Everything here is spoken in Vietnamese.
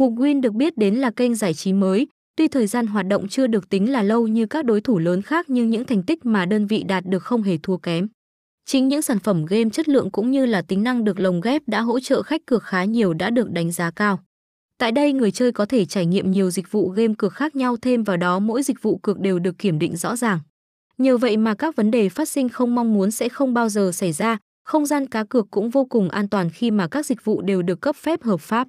Hugwin được biết đến là kênh giải trí mới, tuy thời gian hoạt động chưa được tính là lâu như các đối thủ lớn khác nhưng những thành tích mà đơn vị đạt được không hề thua kém. Chính những sản phẩm game chất lượng cũng như là tính năng được lồng ghép đã hỗ trợ khách cược khá nhiều đã được đánh giá cao. Tại đây người chơi có thể trải nghiệm nhiều dịch vụ game cược khác nhau thêm vào đó mỗi dịch vụ cược đều được kiểm định rõ ràng. Nhờ vậy mà các vấn đề phát sinh không mong muốn sẽ không bao giờ xảy ra, không gian cá cược cũng vô cùng an toàn khi mà các dịch vụ đều được cấp phép hợp pháp.